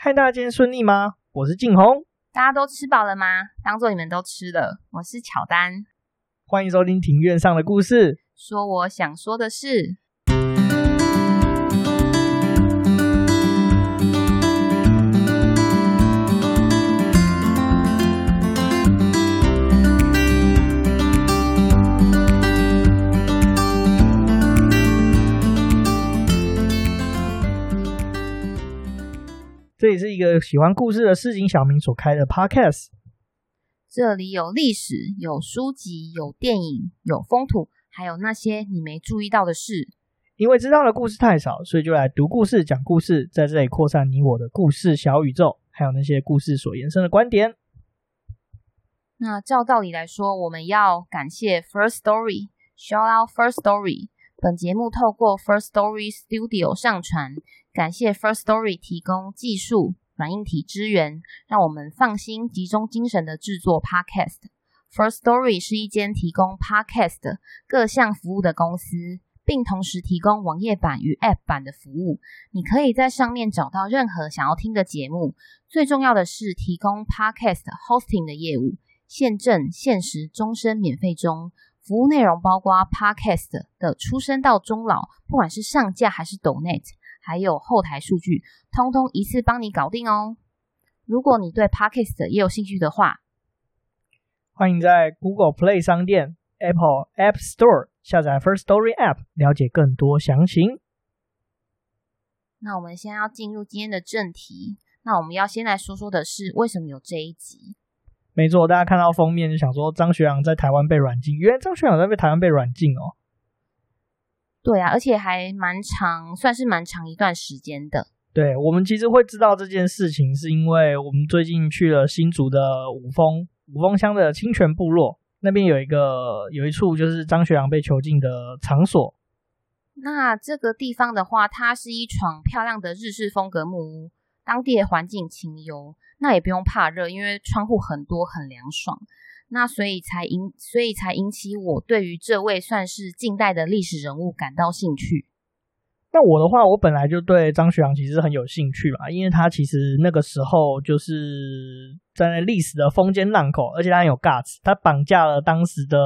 嗨，大家今天顺利吗？我是静红。大家都吃饱了吗？当做你们都吃了。我是乔丹。欢迎收听庭院上的故事，说我想说的事。这里是一个喜欢故事的市井小民所开的 podcast。这里有历史，有书籍，有电影，有风土，还有那些你没注意到的事。因为知道的故事太少，所以就来读故事、讲故事，在这里扩散你我的故事小宇宙，还有那些故事所延伸的观点。那照道理来说，我们要感谢 First Story，shout out First Story。本节目透过 First Story Studio 上传，感谢 First Story 提供技术软硬体支援，让我们放心集中精神的制作 Podcast。First Story 是一间提供 Podcast 各项服务的公司，并同时提供网页版与 App 版的服务。你可以在上面找到任何想要听的节目。最重要的是，提供 Podcast Hosting 的业务，现正、限时、终身免费中。服务内容包括 Podcast 的出生到终老，不管是上架还是 Donate，还有后台数据，通通一次帮你搞定哦。如果你对 Podcast 也有兴趣的话，欢迎在 Google Play 商店、Apple App Store 下载 First Story App，了解更多详情。那我们先要进入今天的正题，那我们要先来说说的是为什么有这一集。没错，大家看到封面就想说张学良在台湾被软禁，原来张学良在被台湾被软禁哦。对啊，而且还蛮长，算是蛮长一段时间的。对，我们其实会知道这件事情，是因为我们最近去了新竹的五峰五峰乡的清泉部落，那边有一个有一处就是张学良被囚禁的场所。那这个地方的话，它是一幢漂亮的日式风格木屋，当地的环境清幽。那也不用怕热，因为窗户很多，很凉爽。那所以才引，所以才引起我对于这位算是近代的历史人物感到兴趣。那我的话，我本来就对张学良其实很有兴趣嘛，因为他其实那个时候就是在历史的风尖浪口，而且他很有 guts，他绑架了当时的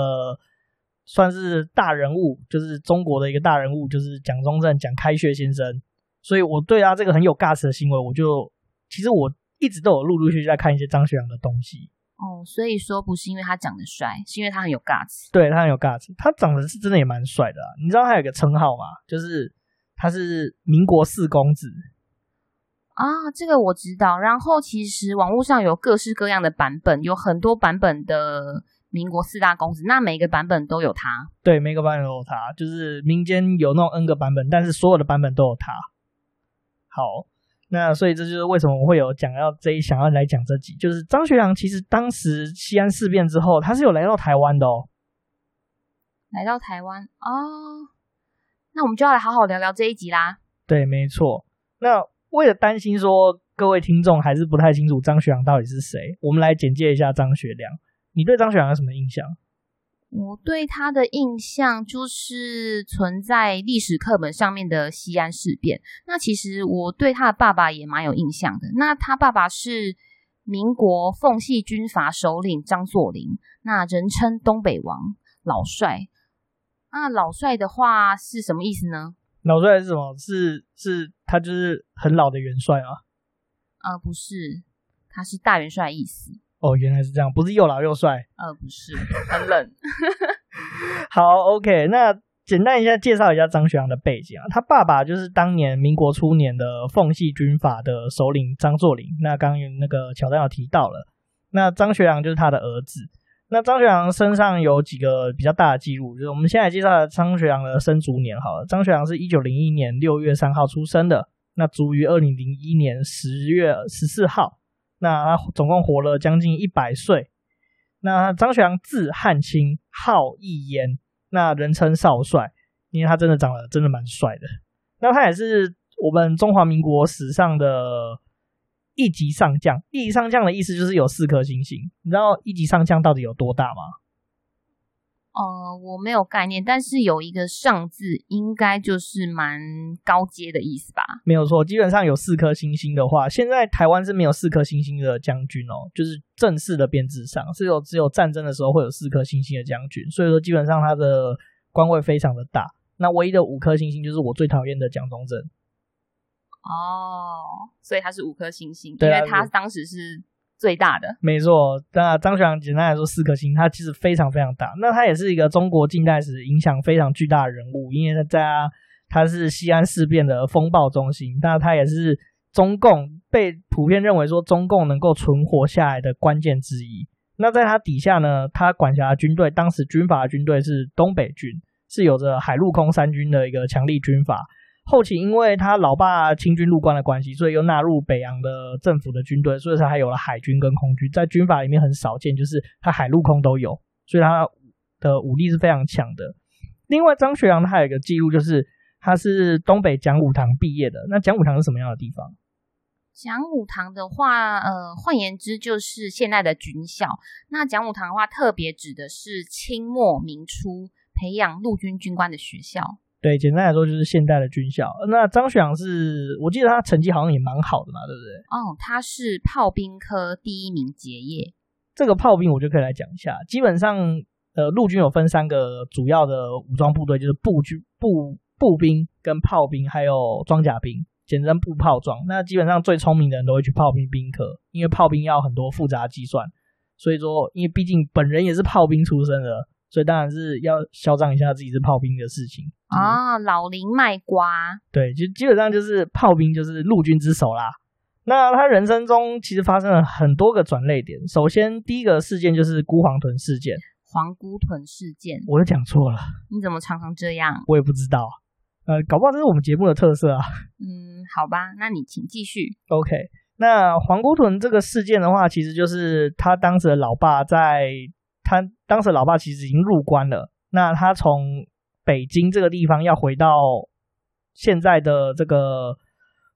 算是大人物，就是中国的一个大人物，就是蒋中正、蒋开穴先生。所以我对他这个很有 guts 的行为，我就其实我。一直都有陆陆续续在看一些张学良的东西哦，所以说不是因为他长得帅，是因为他很有 guts。对，他很有 guts，他长得是真的也蛮帅的啊。你知道他有一个称号吗？就是他是民国四公子啊，这个我知道。然后其实网络上有各式各样的版本，有很多版本的民国四大公子，那每个版本都有他。对，每个版本都有他，就是民间有那种 N 个版本，但是所有的版本都有他。好。那所以这就是为什么我会有讲要这一想要来讲这集，就是张学良其实当时西安事变之后，他是有来到台湾的哦。来到台湾哦，那我们就要来好好聊聊这一集啦。对，没错。那为了担心说各位听众还是不太清楚张学良到底是谁，我们来简介一下张学良。你对张学良有什么印象？我对他的印象就是存在历史课本上面的西安事变。那其实我对他的爸爸也蛮有印象的。那他爸爸是民国奉系军阀首领张作霖，那人称东北王老帅。那老帅的话是什么意思呢？老帅是什么？是是，他就是很老的元帅啊？呃，不是，他是大元帅的意思。哦，原来是这样，不是又老又帅。呃，不是，很冷。好，OK，那简单一下介绍一下张学良的背景啊。他爸爸就是当年民国初年的奉系军阀的首领张作霖。那刚刚有那个乔丹有提到了，那张学良就是他的儿子。那张学良身上有几个比较大的记录，就是我们现在介绍张学良的生卒年好了。张学良是一九零一年六月三号出生的，那卒于二零零一年十月十四号。那他总共活了将近一百岁。那张学良字汉卿，号义淹，那人称少帅，因为他真的长得真的蛮帅的。那他也是我们中华民国史上的一级上将。一级上将的意思就是有四颗星星。你知道一级上将到底有多大吗？呃，我没有概念，但是有一个上字，应该就是蛮高阶的意思吧？没有错，基本上有四颗星星的话，现在台湾是没有四颗星星的将军哦，就是正式的编制上是有只有战争的时候会有四颗星星的将军，所以说基本上他的官位非常的大。那唯一的五颗星星就是我最讨厌的蒋中正。哦，所以他是五颗星星，因为他当时是。最大的没错，那张学良简单来说四颗星，他其实非常非常大。那他也是一个中国近代史影响非常巨大的人物，因为他在他他是西安事变的风暴中心，那他也是中共被普遍认为说中共能够存活下来的关键之一。那在他底下呢，他管辖的军队，当时军阀军队是东北军，是有着海陆空三军的一个强力军阀。后期因为他老爸清军入关的关系，所以又纳入北洋的政府的军队，所以他还有了海军跟空军，在军阀里面很少见，就是他海陆空都有，所以他的武力是非常强的。另外，张学良他有一个记录，就是他是东北讲武堂毕业的。那讲武堂是什么样的地方？讲武堂的话，呃，换言之就是现在的军校。那讲武堂的话，特别指的是清末民初培养陆军军官的学校。对，简单来说就是现代的军校。那张学良是我记得他成绩好像也蛮好的嘛，对不对？哦，他是炮兵科第一名结业。这个炮兵我就可以来讲一下。基本上，呃，陆军有分三个主要的武装部队，就是步军、步步兵跟炮兵，还有装甲兵，简称步炮装。那基本上最聪明的人都会去炮兵兵科，因为炮兵要很多复杂计算。所以说，因为毕竟本人也是炮兵出身的。所以当然是要嚣张一下自己是炮兵的事情啊，老林卖瓜。对，就基本上就是炮兵就是陆军之首啦。那他人生中其实发生了很多个转捩点。首先第一个事件就是孤黄屯事件。黄姑屯事件，我又讲错了。你怎么常常这样？我也不知道。呃，搞不好这是我们节目的特色啊。嗯，好吧，那你请继续。OK，那黄姑屯这个事件的话，其实就是他当时的老爸在。他当时老爸其实已经入关了，那他从北京这个地方要回到现在的这个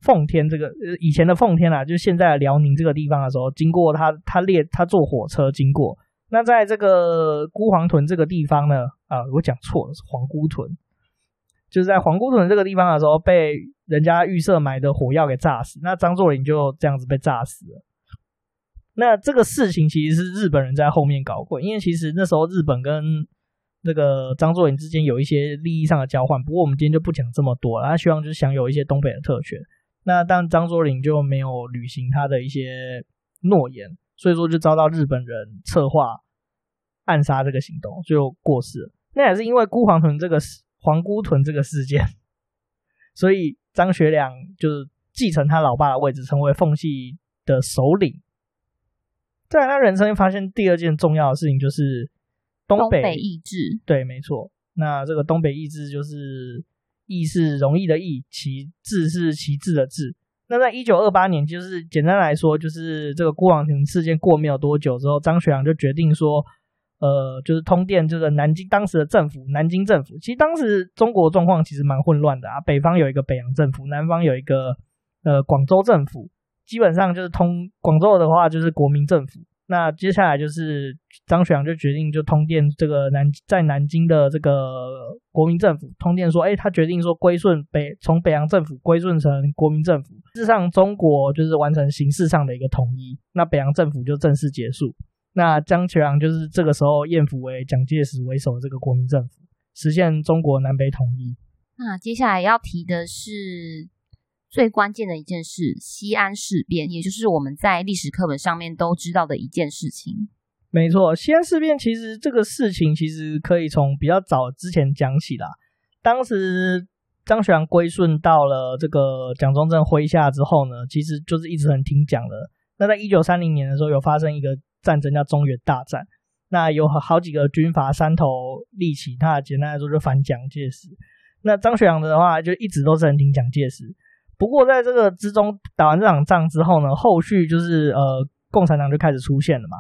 奉天，这个呃以前的奉天啊，就现在的辽宁这个地方的时候，经过他他列他坐火车经过，那在这个孤黄屯这个地方呢，啊我讲错了，是黄姑屯，就是在黄姑屯这个地方的时候，被人家预设埋的火药给炸死，那张作霖就这样子被炸死了。那这个事情其实是日本人在后面搞鬼，因为其实那时候日本跟那个张作霖之间有一些利益上的交换。不过我们今天就不讲这么多了，他希望就是享有一些东北的特权。那但张作霖就没有履行他的一些诺言，所以说就遭到日本人策划暗杀这个行动，就过世了。那也是因为孤黄屯这个黄姑屯这个事件，所以张学良就是继承他老爸的位置，成为奉系的首领。在他人生发现第二件重要的事情就是东北易帜。对，没错。那这个东北易帜就是易是容易的易，其帜是其帜的帜。那在一九二八年，就是简单来说，就是这个辜黄屯事件过没有多久之后，张学良就决定说，呃，就是通电这个南京当时的政府，南京政府。其实当时中国状况其实蛮混乱的啊，北方有一个北洋政府，南方有一个呃广州政府。基本上就是通广州的话，就是国民政府。那接下来就是张学良就决定就通电这个南在南京的这个国民政府通电说，哎，他决定说归顺北从北洋政府归顺成国民政府。事实上，中国就是完成形式上的一个统一，那北洋政府就正式结束。那张学良就是这个时候艳福为蒋介石为首的这个国民政府，实现中国南北统一。那接下来要提的是。最关键的一件事，西安事变，也就是我们在历史课本上面都知道的一件事情。没错，西安事变其实这个事情其实可以从比较早之前讲起啦。当时张学良归顺到了这个蒋中正麾下之后呢，其实就是一直很听讲的。那在一九三零年的时候，有发生一个战争叫中原大战，那有好几个军阀山头立起，那简单来说就反蒋介石。那张学良的话就一直都是很听蒋介石。不过，在这个之中打完这场仗之后呢，后续就是呃，共产党就开始出现了嘛。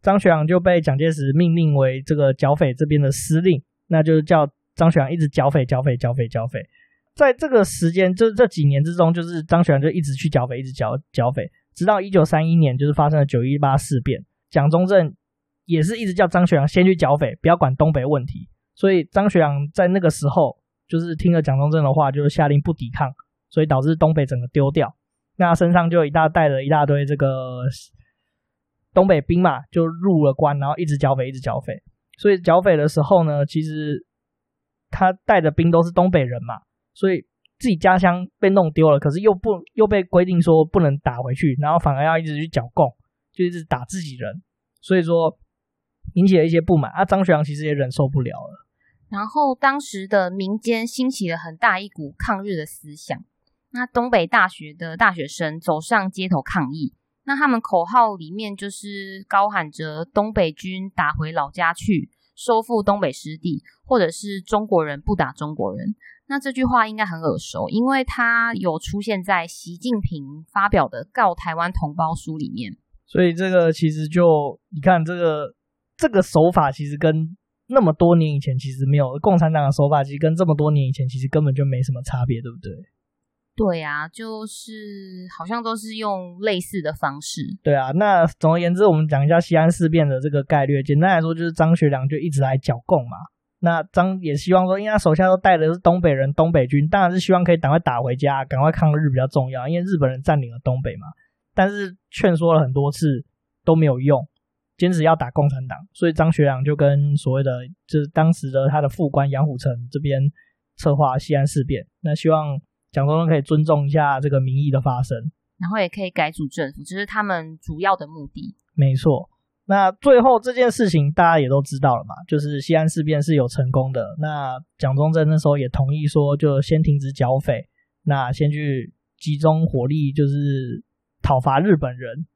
张学良就被蒋介石命令为这个剿匪这边的司令，那就叫张学良一直剿匪、剿匪、剿匪、剿匪。在这个时间，就是这几年之中，就是张学良就一直去剿匪，一直剿剿匪，直到一九三一年，就是发生了九一八事变，蒋中正也是一直叫张学良先去剿匪，不要管东北问题。所以张学良在那个时候就是听了蒋中正的话，就是下令不抵抗，所以导致东北整个丢掉。那身上就一大带了一大堆这个东北兵嘛，就入了关，然后一直剿匪，一直剿匪。所以剿匪的时候呢，其实他带的兵都是东北人嘛，所以自己家乡被弄丢了，可是又不又被规定说不能打回去，然后反而要一直去剿共，就一直打自己人，所以说引起了一些不满啊。张学良其实也忍受不了了。然后当时的民间兴起了很大一股抗日的思想，那东北大学的大学生走上街头抗议。那他们口号里面就是高喊着“东北军打回老家去，收复东北失地”，或者是“中国人不打中国人”。那这句话应该很耳熟，因为它有出现在习近平发表的《告台湾同胞书》里面。所以这个其实就你看，这个这个手法其实跟那么多年以前其实没有共产党的手法，其实跟这么多年以前其实根本就没什么差别，对不对？对啊，就是好像都是用类似的方式。对啊，那总而言之，我们讲一下西安事变的这个概略。简单来说，就是张学良就一直来剿共嘛。那张也希望说，因为他手下都带的是东北人、东北军，当然是希望可以赶快打回家，赶快抗日比较重要。因为日本人占领了东北嘛。但是劝说了很多次都没有用，坚持要打共产党。所以张学良就跟所谓的就是当时的他的副官杨虎城这边策划西安事变，那希望。蒋中正可以尊重一下这个民意的发生，然后也可以改组政府，这是他们主要的目的。没错，那最后这件事情大家也都知道了嘛，就是西安事变是有成功的。那蒋中正那时候也同意说，就先停止剿匪，那先去集中火力，就是讨伐日本人。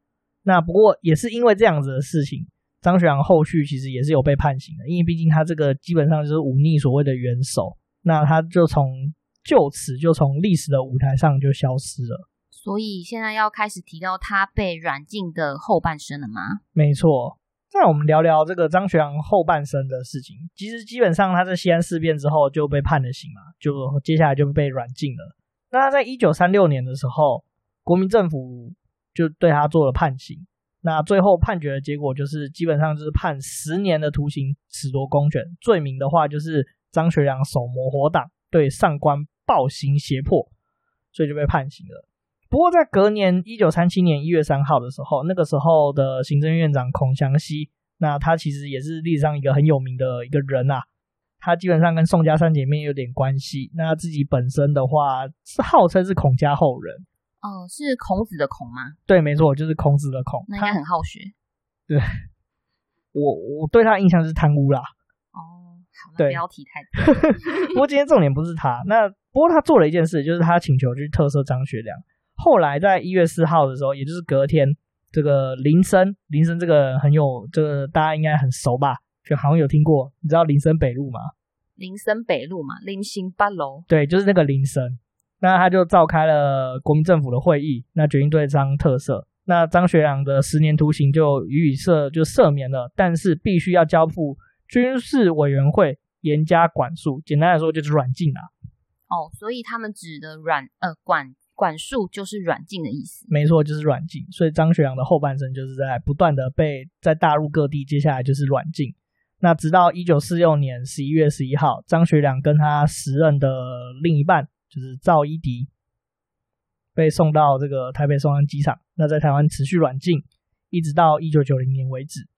那不过也是因为这样子的事情，张学良后续其实也是有被判刑的，因为毕竟他这个基本上就是忤逆所谓的元首，那他就从。就此就从历史的舞台上就消失了，所以现在要开始提到他被软禁的后半生了吗？没错，那我们聊聊这个张学良后半生的事情。其实基本上他在西安事变之后就被判了刑嘛，就接下来就被软禁了。那他在一九三六年的时候，国民政府就对他做了判刑。那最后判决的结果就是基本上就是判十年的徒刑，褫夺公权。罪名的话就是张学良手谋活党，对上官。暴行胁迫，所以就被判刑了。不过在隔年一九三七年一月三号的时候，那个时候的行政院长孔祥熙，那他其实也是历史上一个很有名的一个人啊。他基本上跟宋家三姐妹有点关系。那他自己本身的话是号称是孔家后人。哦，是孔子的孔吗？对，没错，就是孔子的孔。那应该很好学。对，我我对他的印象是贪污啦。对，不要提太多。不过今天重点不是他。那不过他做了一件事，就是他请求去特赦张学良。后来在一月四号的时候，也就是隔天，这个林森，林森这个很有，这个大家应该很熟吧？就好像有听过。你知道林森北路吗？林森北路嘛，林森八楼。对，就是那个林森。那他就召开了国民政府的会议，那决定对张特赦。那张学良的十年徒刑就予以赦，就赦免了，但是必须要交付。军事委员会严加管束，简单来说就是软禁啦。哦，所以他们指的软呃管管束就是软禁的意思。没错，就是软禁。所以张学良的后半生就是在不断的被在大陆各地，接下来就是软禁。那直到一九四六年十一月十一号，张学良跟他时任的另一半就是赵一荻被送到这个台北松山机场，那在台湾持续软禁，一直到一九九零年为止。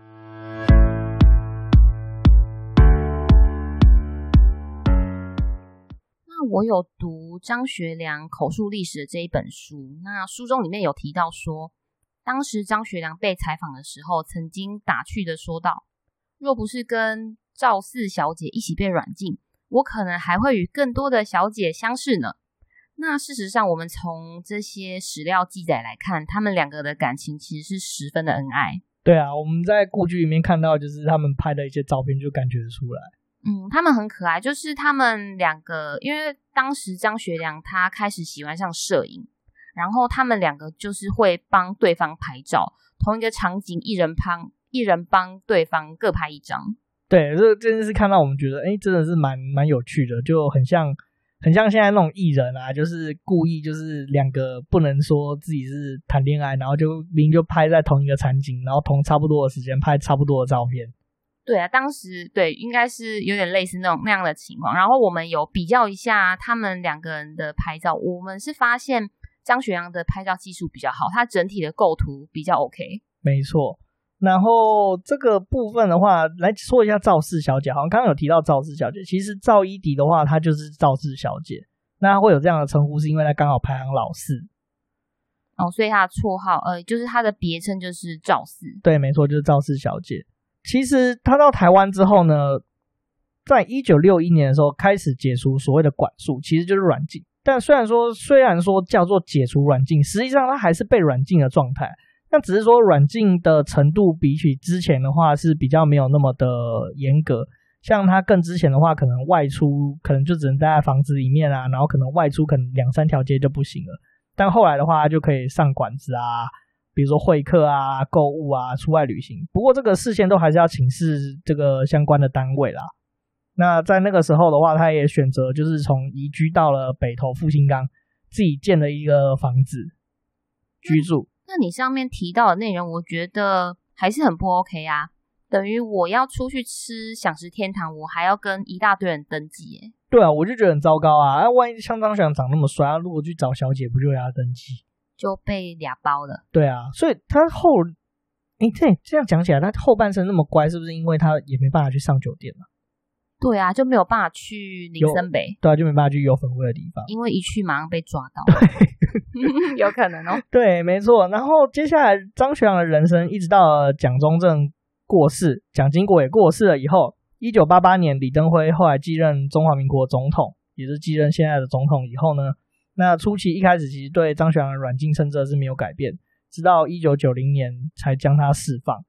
我有读张学良口述历史的这一本书，那书中里面有提到说，当时张学良被采访的时候，曾经打趣的说道：“若不是跟赵四小姐一起被软禁，我可能还会与更多的小姐相识呢。”那事实上，我们从这些史料记载来看，他们两个的感情其实是十分的恩爱。对啊，我们在故居里面看到，就是他们拍的一些照片，就感觉出来。嗯，他们很可爱，就是他们两个，因为当时张学良他开始喜欢上摄影，然后他们两个就是会帮对方拍照，同一个场景，一人帮一人帮对方各拍一张。对，这这件事看到我们觉得，哎，真的是蛮蛮有趣的，就很像很像现在那种艺人啊，就是故意就是两个不能说自己是谈恋爱，然后就明明就拍在同一个场景，然后同差不多的时间拍差不多的照片。对啊，当时对应该是有点类似那种那样的情况。然后我们有比较一下他们两个人的拍照，我们是发现张学良的拍照技术比较好，他整体的构图比较 OK。没错。然后这个部分的话，来说一下赵四小姐。好像刚刚有提到赵四小姐，其实赵一迪的话，她就是赵四小姐。那她会有这样的称呼，是因为她刚好排行老四。哦，所以她的绰号，呃，就是她的别称就是赵四。对，没错，就是赵四小姐。其实他到台湾之后呢，在一九六一年的时候开始解除所谓的管束，其实就是软禁。但虽然说，虽然说叫做解除软禁，实际上他还是被软禁的状态。那只是说软禁的程度比起之前的话是比较没有那么的严格，像他更之前的话，可能外出可能就只能待在房子里面啊，然后可能外出可能两三条街就不行了。但后来的话，就可以上馆子啊，比如说会客啊、购物啊、出外旅行。不过这个事先都还是要请示这个相关的单位啦。那在那个时候的话，他也选择就是从移居到了北投复兴岗，自己建了一个房子居住。那你上面提到的内容，我觉得还是很不 OK 啊！等于我要出去吃享食天堂，我还要跟一大堆人登记耶。对啊，我就觉得很糟糕啊！啊，万一像张学良长那么帅，啊，如果去找小姐，不就要登记？就被俩包了。对啊，所以他后，哎，这这样讲起来，他后半生那么乖，是不是因为他也没办法去上酒店了？对啊，就没有办法去林森北。对啊，就没办法去有粉味的地方，因为一去马上被抓到。对。有可能哦，对，没错。然后接下来张学良的人生，一直到蒋中正过世，蒋经国也过世了以后，一九八八年李登辉后来继任中华民国总统，也是继任现在的总统以后呢，那初期一开始其实对张学良的软禁政策是没有改变，直到一九九零年才将他释放。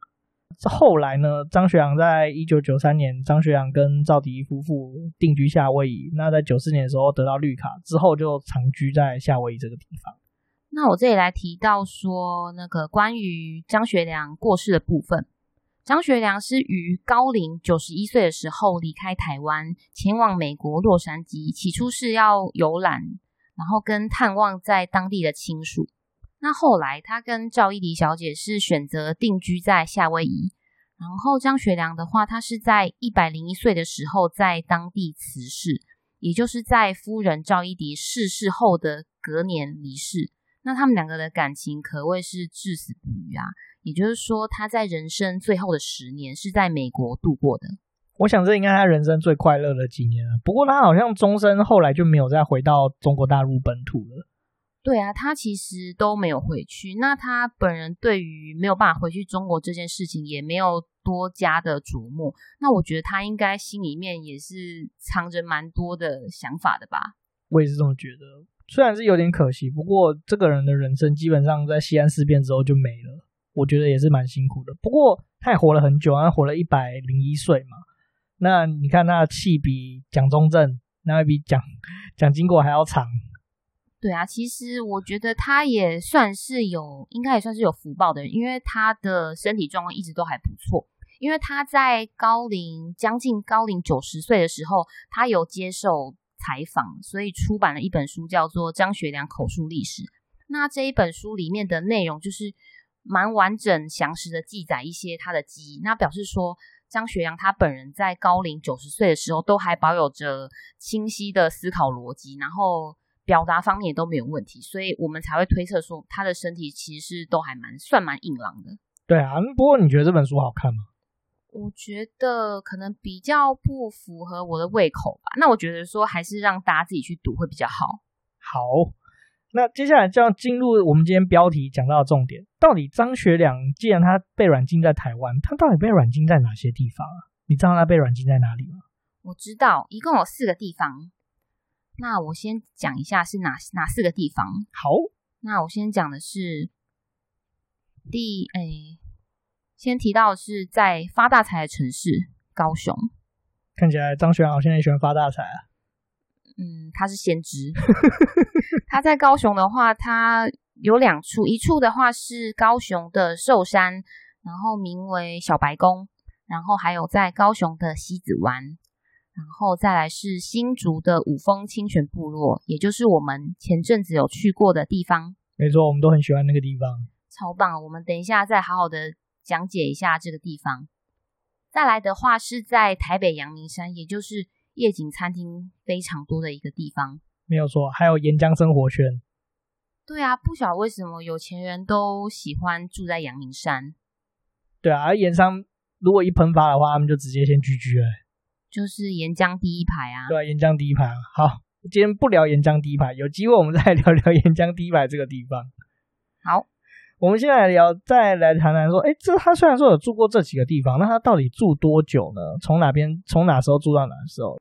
后来呢，张学良在一九九三年，张学良跟赵迪夫妇定居夏威夷。那在九四年的时候得到绿卡之后，就长居在夏威夷这个地方。那我这里来提到说，那个关于张学良过世的部分，张学良是于高龄九十一岁的时候离开台湾，前往美国洛杉矶。起初是要游览，然后跟探望在当地的亲属。那后来，他跟赵一迪小姐是选择定居在夏威夷。然后张学良的话，他是在一百零一岁的时候在当地辞世，也就是在夫人赵一迪逝世后的隔年离世。那他们两个的感情可谓是至死不渝啊。也就是说，他在人生最后的十年是在美国度过的。我想这应该他人生最快乐的几年了。不过他好像终身后来就没有再回到中国大陆本土了。对啊，他其实都没有回去。那他本人对于没有办法回去中国这件事情，也没有多加的琢磨。那我觉得他应该心里面也是藏着蛮多的想法的吧。我也是这么觉得，虽然是有点可惜，不过这个人的人生基本上在西安事变之后就没了。我觉得也是蛮辛苦的。不过他也活了很久，他活了一百零一岁嘛。那你看他的气比蒋中正，那比蒋蒋经国还要长。对啊，其实我觉得他也算是有，应该也算是有福报的人，因为他的身体状况一直都还不错。因为他在高龄将近高龄九十岁的时候，他有接受采访，所以出版了一本书，叫做《张学良口述历史》。那这一本书里面的内容就是蛮完整、详实的记载一些他的记忆。那表示说，张学良他本人在高龄九十岁的时候，都还保有着清晰的思考逻辑，然后。表达方面也都没有问题，所以我们才会推测说他的身体其实是都还蛮算蛮硬朗的。对啊，不过你觉得这本书好看吗？我觉得可能比较不符合我的胃口吧。那我觉得说还是让大家自己去读会比较好。好，那接下来就要进入我们今天标题讲到的重点。到底张学良既然他被软禁在台湾，他到底被软禁在哪些地方啊？你知道他被软禁在哪里吗？我知道，一共有四个地方。那我先讲一下是哪哪四个地方。好，那我先讲的是第诶，先提到是在发大财的城市高雄。看起来张学良好像也喜欢发大财啊。嗯，他是先知。他在高雄的话，他有两处，一处的话是高雄的寿山，然后名为小白宫，然后还有在高雄的西子湾。然后再来是新竹的五峰清泉部落，也就是我们前阵子有去过的地方。没错，我们都很喜欢那个地方，超棒。我们等一下再好好的讲解一下这个地方。再来的话是在台北阳明山，也就是夜景餐厅非常多的一个地方。没有错，还有岩浆生活圈。对啊，不晓得为什么有钱人都喜欢住在阳明山。对啊，而岩商如果一喷发的话，他们就直接先聚居了。就是岩浆第一排啊，对啊，岩浆第一排。好，今天不聊岩浆第一排，有机会我们再聊聊岩浆第一排这个地方。好，我们现在聊，再来谈谈说，哎，这他虽然说有住过这几个地方，那他到底住多久呢？从哪边，从哪时候住到哪时候？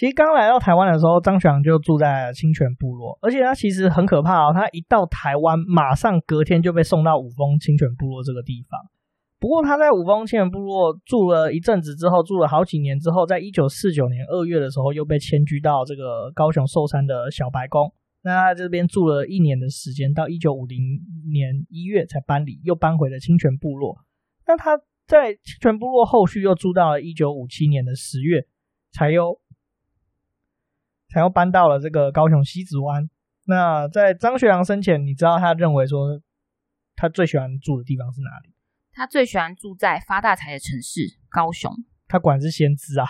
其实刚来到台湾的时候，张学良就住在清泉部落，而且他其实很可怕哦，他一到台湾，马上隔天就被送到五峰清泉部落这个地方。不过他在五峰清泉部落住了一阵子之后，住了好几年之后，在一九四九年二月的时候，又被迁居到这个高雄寿山的小白宫。那他这边住了一年的时间，到一九五零年一月才搬离，又搬回了清泉部落。那他在清泉部落后续又住到了一九五七年的十月，才又才又搬到了这个高雄西子湾。那在张学良生前，你知道他认为说他最喜欢住的地方是哪里？他最喜欢住在发大财的城市高雄，他果然是先知啊！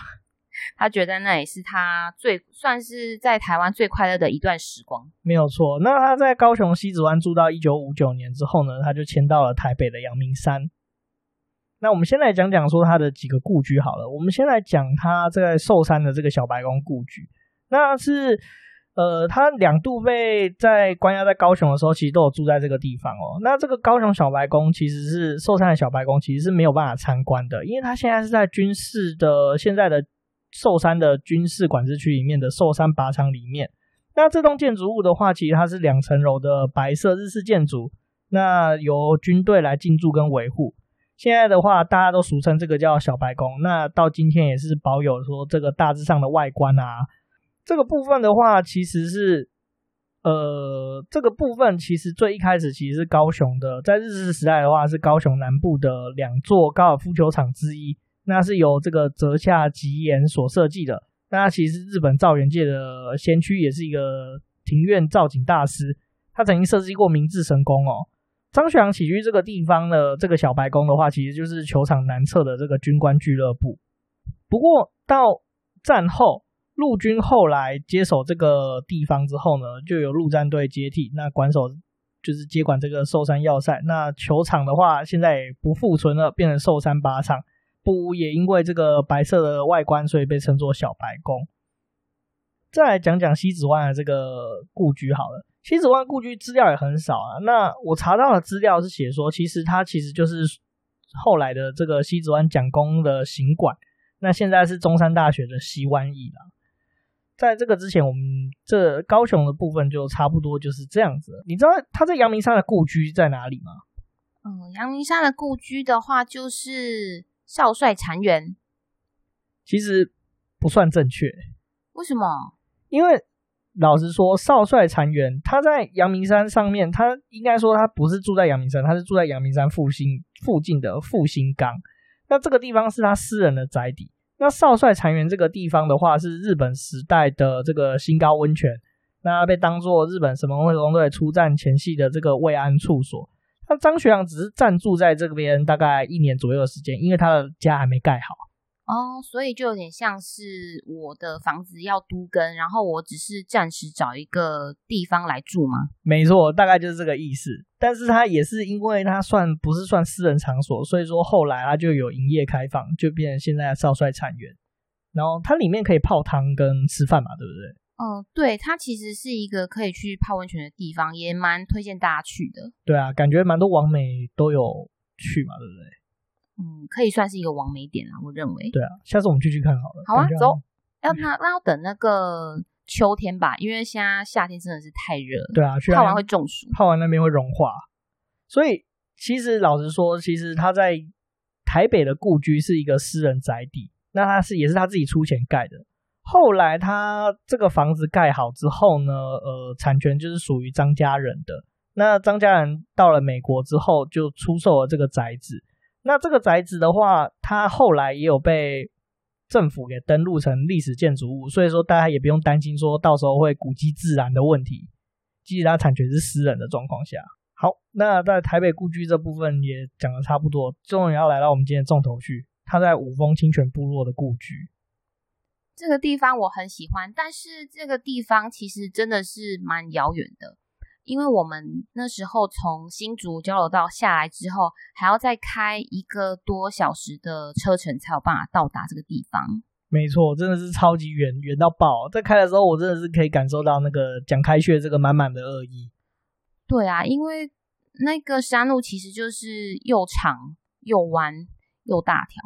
他觉得那也是他最算是在台湾最快乐的一段时光。没有错。那他在高雄西子湾住到一九五九年之后呢，他就迁到了台北的阳明山。那我们先来讲讲说他的几个故居好了。我们先来讲他在寿山的这个小白宫故居，那是。呃，他两度被在关押在高雄的时候，其实都有住在这个地方哦。那这个高雄小白宫其实是寿山的小白宫，其实是没有办法参观的，因为它现在是在军事的现在的寿山的军事管制区里面的寿山靶场里面。那这栋建筑物的话，其实它是两层楼的白色日式建筑，那由军队来进驻跟维护。现在的话，大家都俗称这个叫小白宫。那到今天也是保有说这个大致上的外观啊。这个部分的话，其实是，呃，这个部分其实最一开始其实是高雄的，在日治时代的话是高雄南部的两座高尔夫球场之一，那是由这个泽下吉彦所设计的。那他其实日本造园界的先驱，也是一个庭院造景大师，他曾经设计过明治神宫哦。张学良起居这个地方的这个小白宫的话，其实就是球场南侧的这个军官俱乐部。不过到战后。陆军后来接手这个地方之后呢，就由陆战队接替，那管手就是接管这个寿山要塞。那球场的话，现在不复存了，变成寿山靶场。不也因为这个白色的外观，所以被称作小白宫。再来讲讲西子湾的这个故居好了，西子湾故居资料也很少啊。那我查到的资料是写说，其实它其实就是后来的这个西子湾蒋公的行馆，那现在是中山大学的西湾艺廊。在这个之前，我们这高雄的部分就差不多就是这样子。你知道他在阳明山的故居在哪里吗？嗯，阳明山的故居的话，就是少帅禅园。其实不算正确。为什么？因为老实说，少帅禅园他在阳明山上面，他应该说他不是住在阳明山，他是住在阳明山复兴附近的复兴岗。那这个地方是他私人的宅邸。那少帅残垣这个地方的话，是日本时代的这个新高温泉，那被当做日本神风特攻队出战前夕的这个慰安处所。那张学良只是暂住在这边大概一年左右的时间，因为他的家还没盖好。哦，所以就有点像是我的房子要都更，然后我只是暂时找一个地方来住吗？没错，大概就是这个意思。但是它也是因为它算不是算私人场所，所以说后来它就有营业开放，就变成现在的少帅产园。然后它里面可以泡汤跟吃饭嘛，对不对？嗯，对，它其实是一个可以去泡温泉的地方，也蛮推荐大家去的。对啊，感觉蛮多网美都有去嘛，对不对？嗯，可以算是一个完美点啊，我认为。对啊，下次我们继续看好了。好啊，走。要那那要等那个秋天吧，因为现在夏天真的是太热了。对啊，泡完会中暑，泡完那边会融化。所以其实老实说，其实他在台北的故居是一个私人宅邸，那他是也是他自己出钱盖的。后来他这个房子盖好之后呢，呃，产权就是属于张家人的。那张家人到了美国之后，就出售了这个宅子。那这个宅子的话，它后来也有被政府给登录成历史建筑物，所以说大家也不用担心说到时候会古迹自燃的问题。即使它产权是私人的状况下，好，那在台北故居这部分也讲的差不多，终于要来到我们今天重头戏，它在五峰清泉部落的故居。这个地方我很喜欢，但是这个地方其实真的是蛮遥远的，因为我们那时候从新竹交流道下来之后，还要再开一个多小时的车程才有办法到达这个地方。没错，真的是超级远，远到爆。在开的时候，我真的是可以感受到那个蒋开穴这个满满的恶意。对啊，因为那个山路其实就是又长又弯又大条。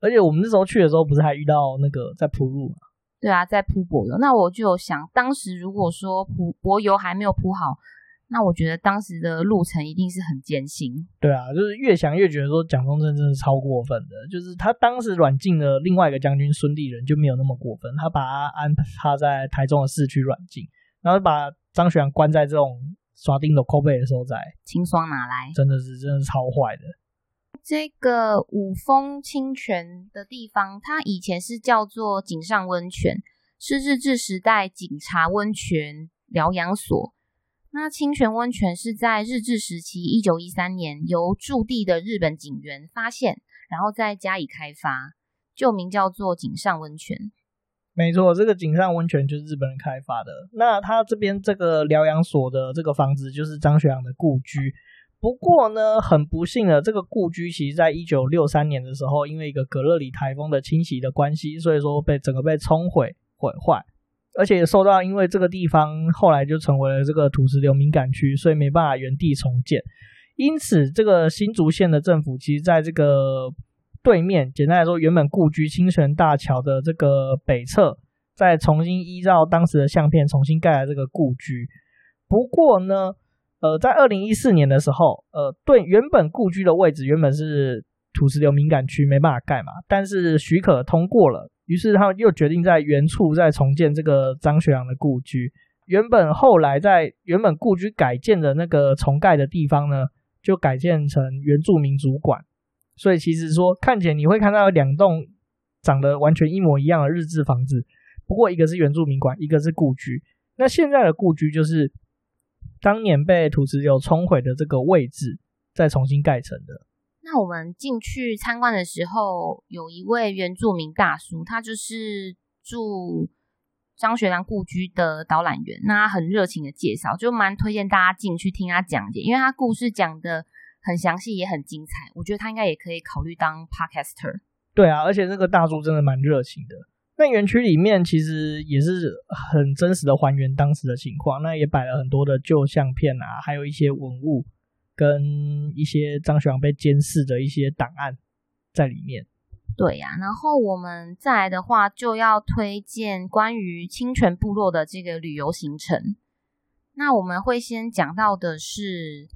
而且我们那时候去的时候，不是还遇到那个在铺路吗？对啊，在铺柏油。那我就想，当时如果说铺柏油还没有铺好，那我觉得当时的路程一定是很艰辛。对啊，就是越想越觉得说蒋中正真的是超过分的。就是他当时软禁了另外一个将军孙立人，就没有那么过分。他把他安排在台中的市区软禁，然后把张学良关在这种刷钉的扣背的所在，清霜哪来？真的是真的是超坏的。这个五峰清泉的地方，它以前是叫做井上温泉，是日治时代警察温泉疗养所。那清泉温泉是在日治时期，一九一三年由驻地的日本警员发现，然后再加以开发，旧名叫做井上温泉。没错，这个井上温泉就是日本人开发的。那他这边这个疗养所的这个房子，就是张学良的故居。不过呢，很不幸的，这个故居其实在一九六三年的时候，因为一个格勒里台风的侵袭的关系，所以说被整个被冲毁毁坏，而且受到因为这个地方后来就成为了这个土石流敏感区，所以没办法原地重建。因此，这个新竹县的政府其实在这个对面，简单来说，原本故居清泉大桥的这个北侧，再重新依照当时的相片重新盖了这个故居。不过呢，呃，在二零一四年的时候，呃，对原本故居的位置原本是土石流敏感区，没办法盖嘛，但是许可通过了，于是他们又决定在原处再重建这个张学良的故居。原本后来在原本故居改建的那个重盖的地方呢，就改建成原住民族馆。所以其实说看起来你会看到两栋长得完全一模一样的日治房子，不过一个是原住民馆，一个是故居。那现在的故居就是。当年被土石流冲毁的这个位置，再重新盖成的。那我们进去参观的时候，有一位原住民大叔，他就是住张学良故居的导览员。那他很热情的介绍，就蛮推荐大家进去听他讲解，因为他故事讲的很详细，也很精彩。我觉得他应该也可以考虑当 podcaster。对啊，而且那个大叔真的蛮热情的。那园区里面其实也是很真实的还原当时的情况，那也摆了很多的旧相片啊，还有一些文物跟一些张学良被监视的一些档案在里面。对呀、然后我们再来的话就要推荐关于清泉部落的这个旅游行程。那我们会先讲到的是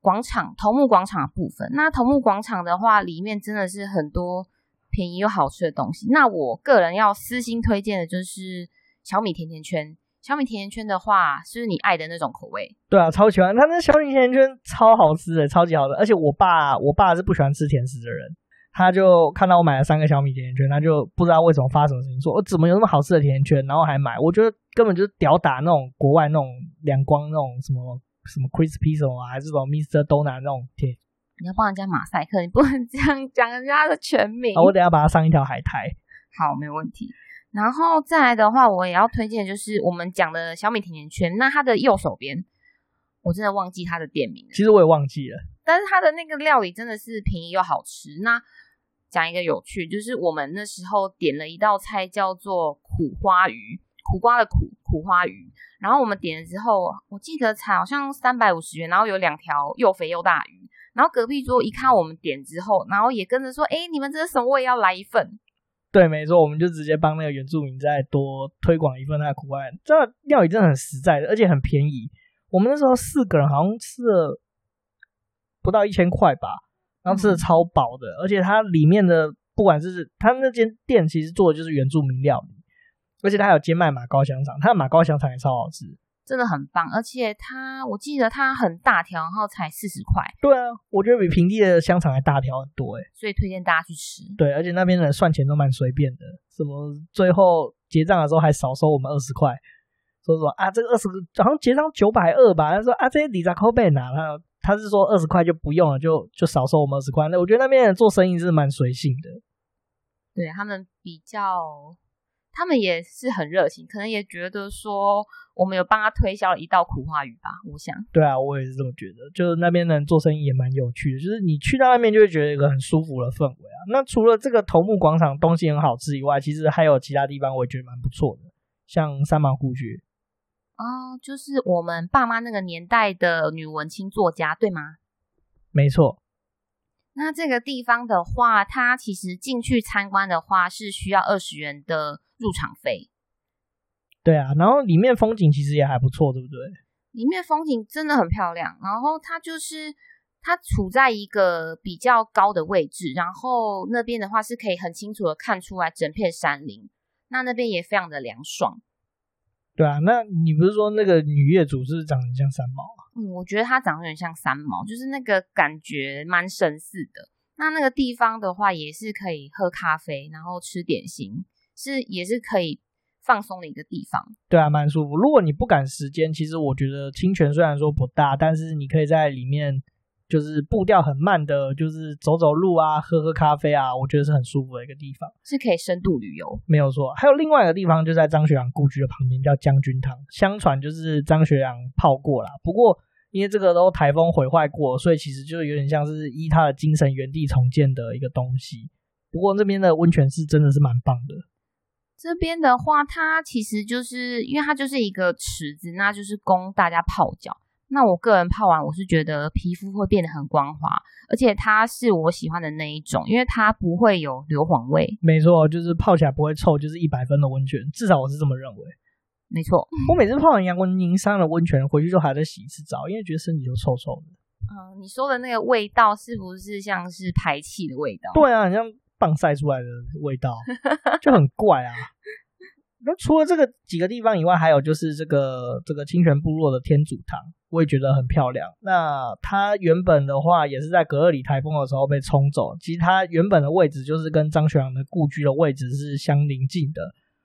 广场头目广场的部分。那头目广场的话，里面真的是很多。便宜又好吃的东西，那我个人要私心推荐的就是小米甜甜圈。小米甜甜圈的话，是不是你爱的那种口味？对啊，超喜欢。它那小米甜甜圈超好吃的，超级好吃。而且我爸，我爸是不喜欢吃甜食的人，他就看到我买了三个小米甜甜圈，他就不知道为什么发什么事情，说我怎么有那么好吃的甜甜圈，然后还买。我觉得根本就是屌打那种国外那种两光那种什么什么 crispy 什么还是什么 Mr. Donut 那种甜。你要帮人家马赛克，你不能这样讲人家的全名。我等下把它上一条海苔。好，没问题。然后再来的话，我也要推荐，就是我们讲的小米甜甜圈。那它的右手边，我真的忘记它的店名了。其实我也忘记了，但是它的那个料理真的是便宜又好吃。那讲一个有趣，就是我们那时候点了一道菜叫做苦花鱼，苦瓜的苦，苦花鱼。然后我们点了之后，我记得才好像三百五十元，然后有两条又肥又大鱼。然后隔壁桌一看我们点之后，然后也跟着说：“哎，你们这是什么？我也要来一份。”对，没错，我们就直接帮那个原住民再多推广一份那个苦瓜。这料理真的很实在的，而且很便宜。我们那时候四个人好像吃了不到一千块吧，然后吃的超饱的。嗯、而且它里面的不管是它那间店，其实做的就是原住民料理，而且它还有兼卖马高香肠，它的马高香肠也超好吃。真的很棒，而且它我记得它很大条，然后才四十块。对啊，我觉得比平地的香肠还大条很多诶，所以推荐大家去吃。对，而且那边的人算钱都蛮随便的，什么最后结账的时候还少收我们二十块，说什么啊这个二十好像结账九百二吧，他说啊这些里扎扣贝拿，了他是说二十块就不用了，就就少收我们二十块。那我觉得那边人做生意是蛮随性的，对他们比较。他们也是很热情，可能也觉得说我们有帮他推销了一道苦花鱼吧，我想。对啊，我也是这么觉得。就是那边人做生意也蛮有趣的，就是你去到那边就会觉得一个很舒服的氛围啊。那除了这个头目广场东西很好吃以外，其实还有其他地方我也觉得蛮不错的，像三毛故居。哦，就是我们爸妈那个年代的女文青作家，对吗？没错。那这个地方的话，它其实进去参观的话是需要二十元的入场费。对啊，然后里面风景其实也还不错，对不对？里面风景真的很漂亮，然后它就是它处在一个比较高的位置，然后那边的话是可以很清楚的看出来整片山林，那那边也非常的凉爽。对啊，那你不是说那个女业主是长得像三毛啊？嗯，我觉得她长得有点像三毛，就是那个感觉蛮神似的。那那个地方的话，也是可以喝咖啡，然后吃点心，是也是可以放松的一个地方。对啊，蛮舒服。如果你不赶时间，其实我觉得清泉虽然说不大，但是你可以在里面。就是步调很慢的，就是走走路啊，喝喝咖啡啊，我觉得是很舒服的一个地方，是可以深度旅游，没有错。还有另外一个地方，就在张学良故居的旁边，叫将军堂。相传就是张学良泡过啦，不过因为这个都台风毁坏过，所以其实就有点像是依他的精神原地重建的一个东西。不过这边的温泉是真的是蛮棒的。这边的话，它其实就是因为它就是一个池子，那就是供大家泡脚。那我个人泡完，我是觉得皮肤会变得很光滑，而且它是我喜欢的那一种，因为它不会有硫磺味。没错，就是泡起来不会臭，就是一百分的温泉，至少我是这么认为。没错，我每次泡完阳光凝山的温泉回去就还在洗一次澡，因为觉得身体就臭臭的。嗯，你说的那个味道是不是像是排气的味道？对啊，很像棒晒出来的味道，就很怪啊。那除了这个几个地方以外，还有就是这个这个清泉部落的天主堂，我也觉得很漂亮。那它原本的话也是在葛二里台风的时候被冲走，其实它原本的位置就是跟张学良的故居的位置是相邻近的，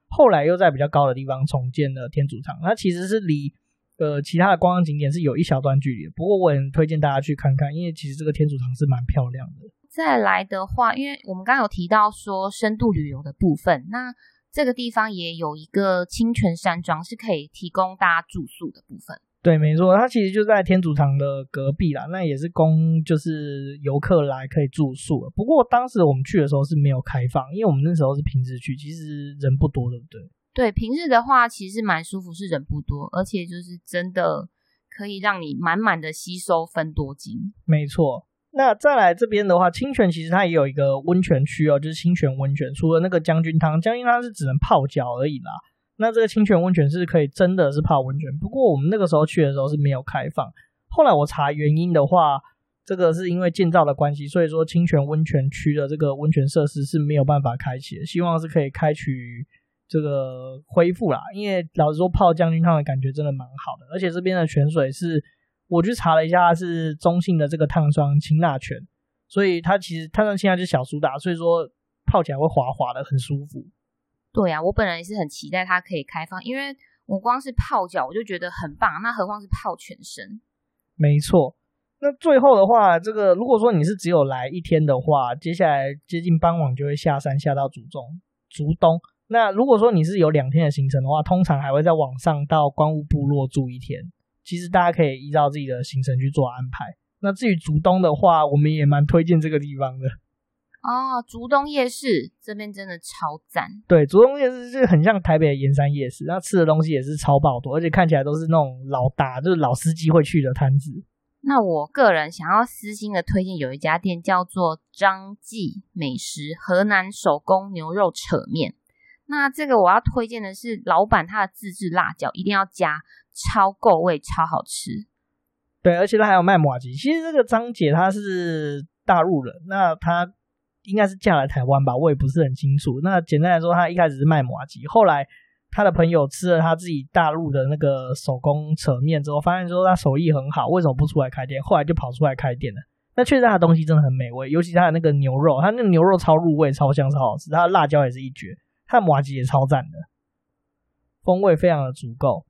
后来又在比较高的地方重建了天主堂。它其实是离呃其他的观光景点是有一小段距离，不过我很推荐大家去看看，因为其实这个天主堂是蛮漂亮的。再来的话，因为我们刚刚有提到说深度旅游的部分，那。这个地方也有一个清泉山庄，是可以提供大家住宿的部分。对，没错，它其实就在天主堂的隔壁啦，那也是供就是游客来可以住宿的。不过当时我们去的时候是没有开放，因为我们那时候是平日去，其实人不多，对不对？对，平日的话其实蛮舒服，是人不多，而且就是真的可以让你满满的吸收分多金。没错。那再来这边的话，清泉其实它也有一个温泉区哦，就是清泉温泉。除了那个将军汤，将军汤是只能泡脚而已啦。那这个清泉温泉是可以真的是泡温泉，不过我们那个时候去的时候是没有开放。后来我查原因的话，这个是因为建造的关系，所以说清泉温泉区的这个温泉设施是没有办法开启的。希望是可以开启这个恢复啦，因为老实说泡将军汤的感觉真的蛮好的，而且这边的泉水是。我去查了一下，它是中性的这个碳酸氢钠泉，所以它其实碳酸氢钠就是小苏打，所以说泡起来会滑滑的，很舒服。对啊，我本来也是很期待它可以开放，因为我光是泡脚我就觉得很棒，那何况是泡全身？没错。那最后的话，这个如果说你是只有来一天的话，接下来接近傍晚就会下山下到竹中竹东。那如果说你是有两天的行程的话，通常还会在往上到关雾部落住一天。其实大家可以依照自己的行程去做安排。那至于竹东的话，我们也蛮推荐这个地方的。哦，竹东夜市这边真的超赞。对，竹东夜市就很像台北的盐山夜市，那吃的东西也是超爆多，而且看起来都是那种老大，就是老司机会去的摊子。那我个人想要私心的推荐，有一家店叫做张记美食河南手工牛肉扯面。那这个我要推荐的是，老板他的自制辣椒一定要加。超够味，超好吃。对，而且他还有卖麻糬。其实这个张姐她是大陆人，那她应该是嫁来台湾吧，我也不是很清楚。那简单来说，她一开始是卖麻糬，后来他的朋友吃了他自己大陆的那个手工扯面之后，发现说他手艺很好，为什么不出来开店？后来就跑出来开店了。那确实他的东西真的很美味，尤其他的那个牛肉，他那个牛肉超入味、超香、超好吃。他的辣椒也是一绝，他的麻糬也超赞的，风味非常的足够。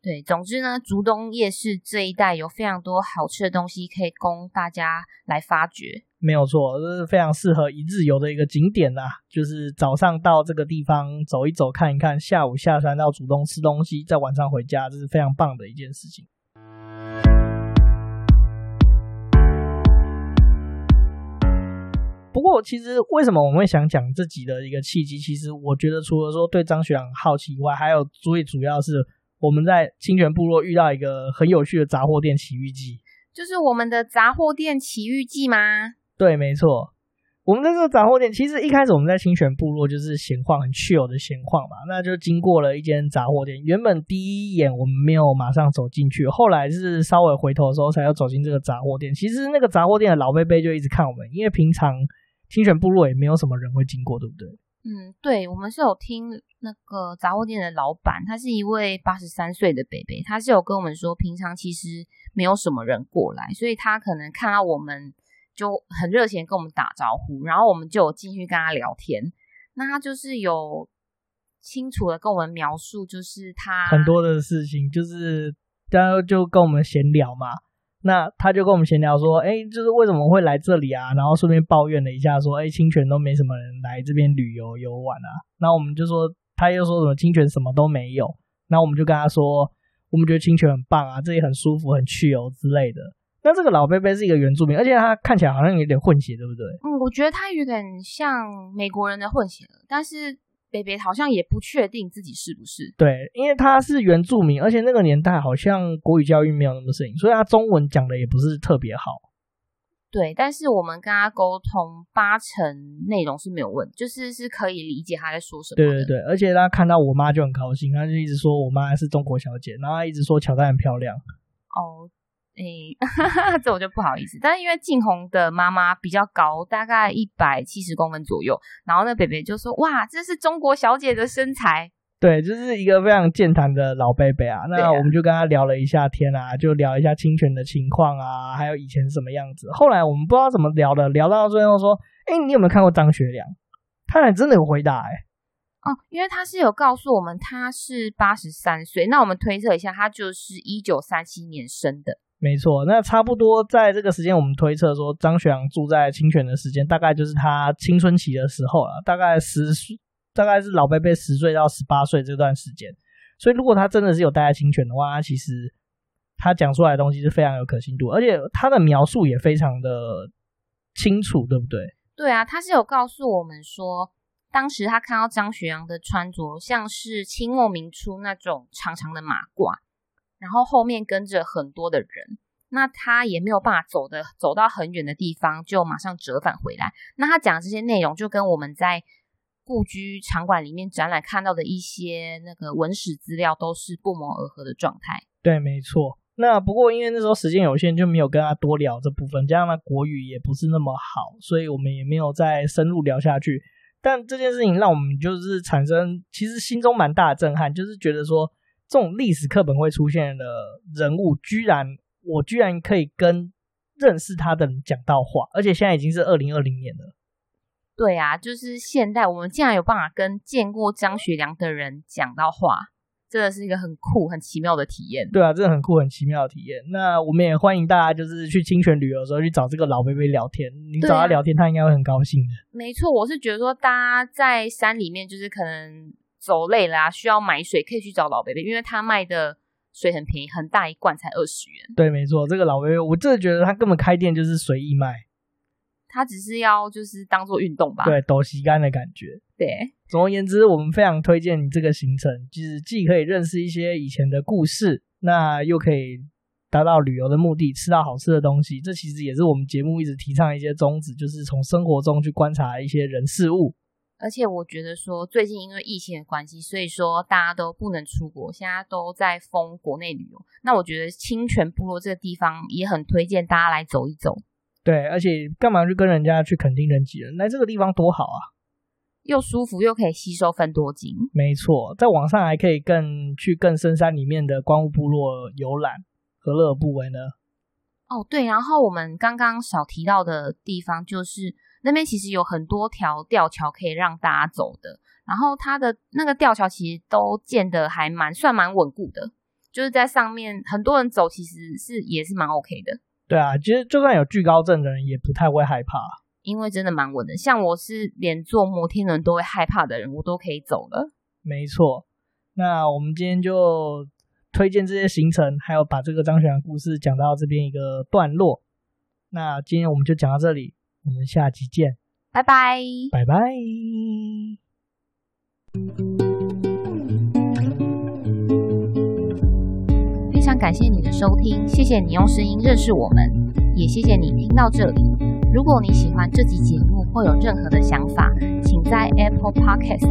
对，总之呢，竹东夜市这一带有非常多好吃的东西可以供大家来发掘。没有错，这是非常适合一日游的一个景点啦。就是早上到这个地方走一走、看一看，下午下山到竹东吃东西，再晚上回家，这是非常棒的一件事情。不过，其实为什么我们会想讲这集的一个契机？其实我觉得，除了说对张学良好奇以外，还有最主要是。我们在清泉部落遇到一个很有趣的杂货店奇遇记，就是我们的杂货店奇遇记吗？对，没错。我们在这个杂货店，其实一开始我们在清泉部落就是闲晃，很 chill 的闲晃嘛。那就经过了一间杂货店，原本第一眼我们没有马上走进去，后来是稍微回头的时候才要走进这个杂货店。其实那个杂货店的老伯伯就一直看我们，因为平常清泉部落也没有什么人会经过，对不对？嗯，对，我们是有听那个杂货店的老板，他是一位八十三岁的伯伯，他是有跟我们说，平常其实没有什么人过来，所以他可能看到我们就很热情跟我们打招呼，然后我们就有进去跟他聊天。那他就是有清楚的跟我们描述，就是他很多的事情，就是大家就跟我们闲聊嘛。那他就跟我们闲聊说，哎、就是为什么会来这里啊？然后顺便抱怨了一下，说，哎、清泉都没什么人来这边旅游游玩啊。那我们就说，他又说什么清泉什么都没有。那我们就跟他说，我们觉得清泉很棒啊，这里很舒服，很去游之类的。那这个老贝贝是一个原住民，而且他看起来好像有点混血，对不对？嗯，我觉得他有点像美国人的混血，但是。北北好像也不确定自己是不是。对，因为他是原住民，而且那个年代好像国语教育没有那么盛行，所以他中文讲的也不是特别好。对，但是我们跟他沟通，八成内容是没有问题，就是是可以理解他在说什么。对对对，而且他看到我妈就很高兴，他就一直说我妈是中国小姐，然后他一直说乔丹很漂亮。哦。诶、欸，这我就不好意思。但是因为静红的妈妈比较高，大概一百七十公分左右，然后那北北就说：“哇，这是中国小姐的身材。”对，就是一个非常健谈的老贝贝啊。那我们就跟他聊了一下天啊，就聊一下侵权的情况啊，还有以前是什么样子。后来我们不知道怎么聊的，聊到最后说：“哎、欸，你有没有看过张学良？”他俩真的有回答哎、欸。哦，因为他是有告诉我们他是八十三岁，那我们推测一下，他就是一九三七年生的。没错，那差不多在这个时间，我们推测说张学良住在清泉的时间，大概就是他青春期的时候了，大概十岁，大概是老伯伯十岁到十八岁这段时间。所以，如果他真的是有待在清泉的话，他其实他讲出来的东西是非常有可信度，而且他的描述也非常的清楚，对不对？对啊，他是有告诉我们说，当时他看到张学良的穿着像是清末民初那种长长的马褂。然后后面跟着很多的人，那他也没有办法走的走到很远的地方，就马上折返回来。那他讲的这些内容，就跟我们在故居场馆里面展览看到的一些那个文史资料都是不谋而合的状态。对，没错。那不过因为那时候时间有限，就没有跟他多聊这部分，加上他国语也不是那么好，所以我们也没有再深入聊下去。但这件事情让我们就是产生其实心中蛮大的震撼，就是觉得说。这种历史课本会出现的人物，居然我居然可以跟认识他的人讲到话，而且现在已经是二零二零年了。对啊，就是现代，我们竟然有办法跟见过张学良的人讲到话，真的是一个很酷、很奇妙的体验。对啊，真的很酷、很奇妙的体验。那我们也欢迎大家，就是去清泉旅游的时候去找这个老伯伯聊天。你找他聊天，他应该会很高兴的。没错，我是觉得说，大家在山里面，就是可能。走累了啊，需要买水，可以去找老伯伯，因为他卖的水很便宜，很大一罐才二十元。对，没错，这个老伯伯，我真的觉得他根本开店就是随意卖，他只是要就是当做运动吧，对，抖吸干的感觉。对，总而言之，我们非常推荐你这个行程，就是既可以认识一些以前的故事，那又可以达到旅游的目的，吃到好吃的东西。这其实也是我们节目一直提倡一些宗旨，就是从生活中去观察一些人事物。而且我觉得说，最近因为疫情的关系，所以说大家都不能出国，现在都在封国内旅游。那我觉得清泉部落这个地方也很推荐大家来走一走。对，而且干嘛去跟人家去垦丁人挤人？来这个地方多好啊！又舒服又可以吸收分多金。没错，在网上还可以更去更深山里面的光雾部落游览，何乐而不为呢？哦，对，然后我们刚刚少提到的地方就是那边其实有很多条吊桥可以让大家走的，然后它的那个吊桥其实都建的还蛮算蛮稳固的，就是在上面很多人走其实是也是蛮 OK 的。对啊，其实就算有惧高症的人也不太会害怕，因为真的蛮稳的。像我是连坐摩天轮都会害怕的人，我都可以走了。没错，那我们今天就推荐这些行程，还有把这个张学良故事讲到这边一个段落。那今天我们就讲到这里，我们下期见，拜拜，拜拜。非常感谢你的收听，谢谢你用声音认识我们，也谢谢你听到这里。如果你喜欢这集节目或有任何的想法，请在 Apple Podcast、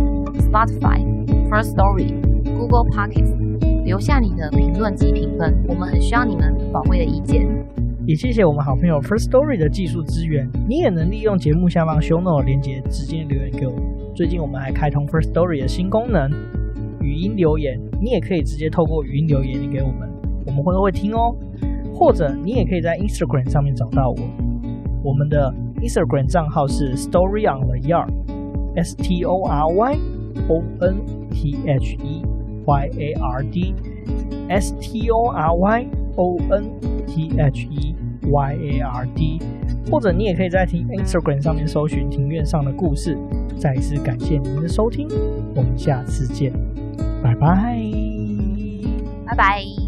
Spotify、First Story、Google Podcast 留下你的评论及评分，我们很需要你们宝贵的意见。也谢谢我们好朋友 First Story 的技术支援，你也能利用节目下方 Show Note 连接直接留言给我。最近我们还开通 First Story 的新功能，语音留言，你也可以直接透过语音留言给我们。我们会都会听哦，或者你也可以在 Instagram 上面找到我。我们的 Instagram 账号是 Story on the Yard，S T O R Y O N T H E Y A R D，S T O R Y O N T H E Y A R D。或者你也可以在听 Instagram 上面搜寻庭院上的故事。再一次感谢您的收听，我们下次见，拜拜，拜拜。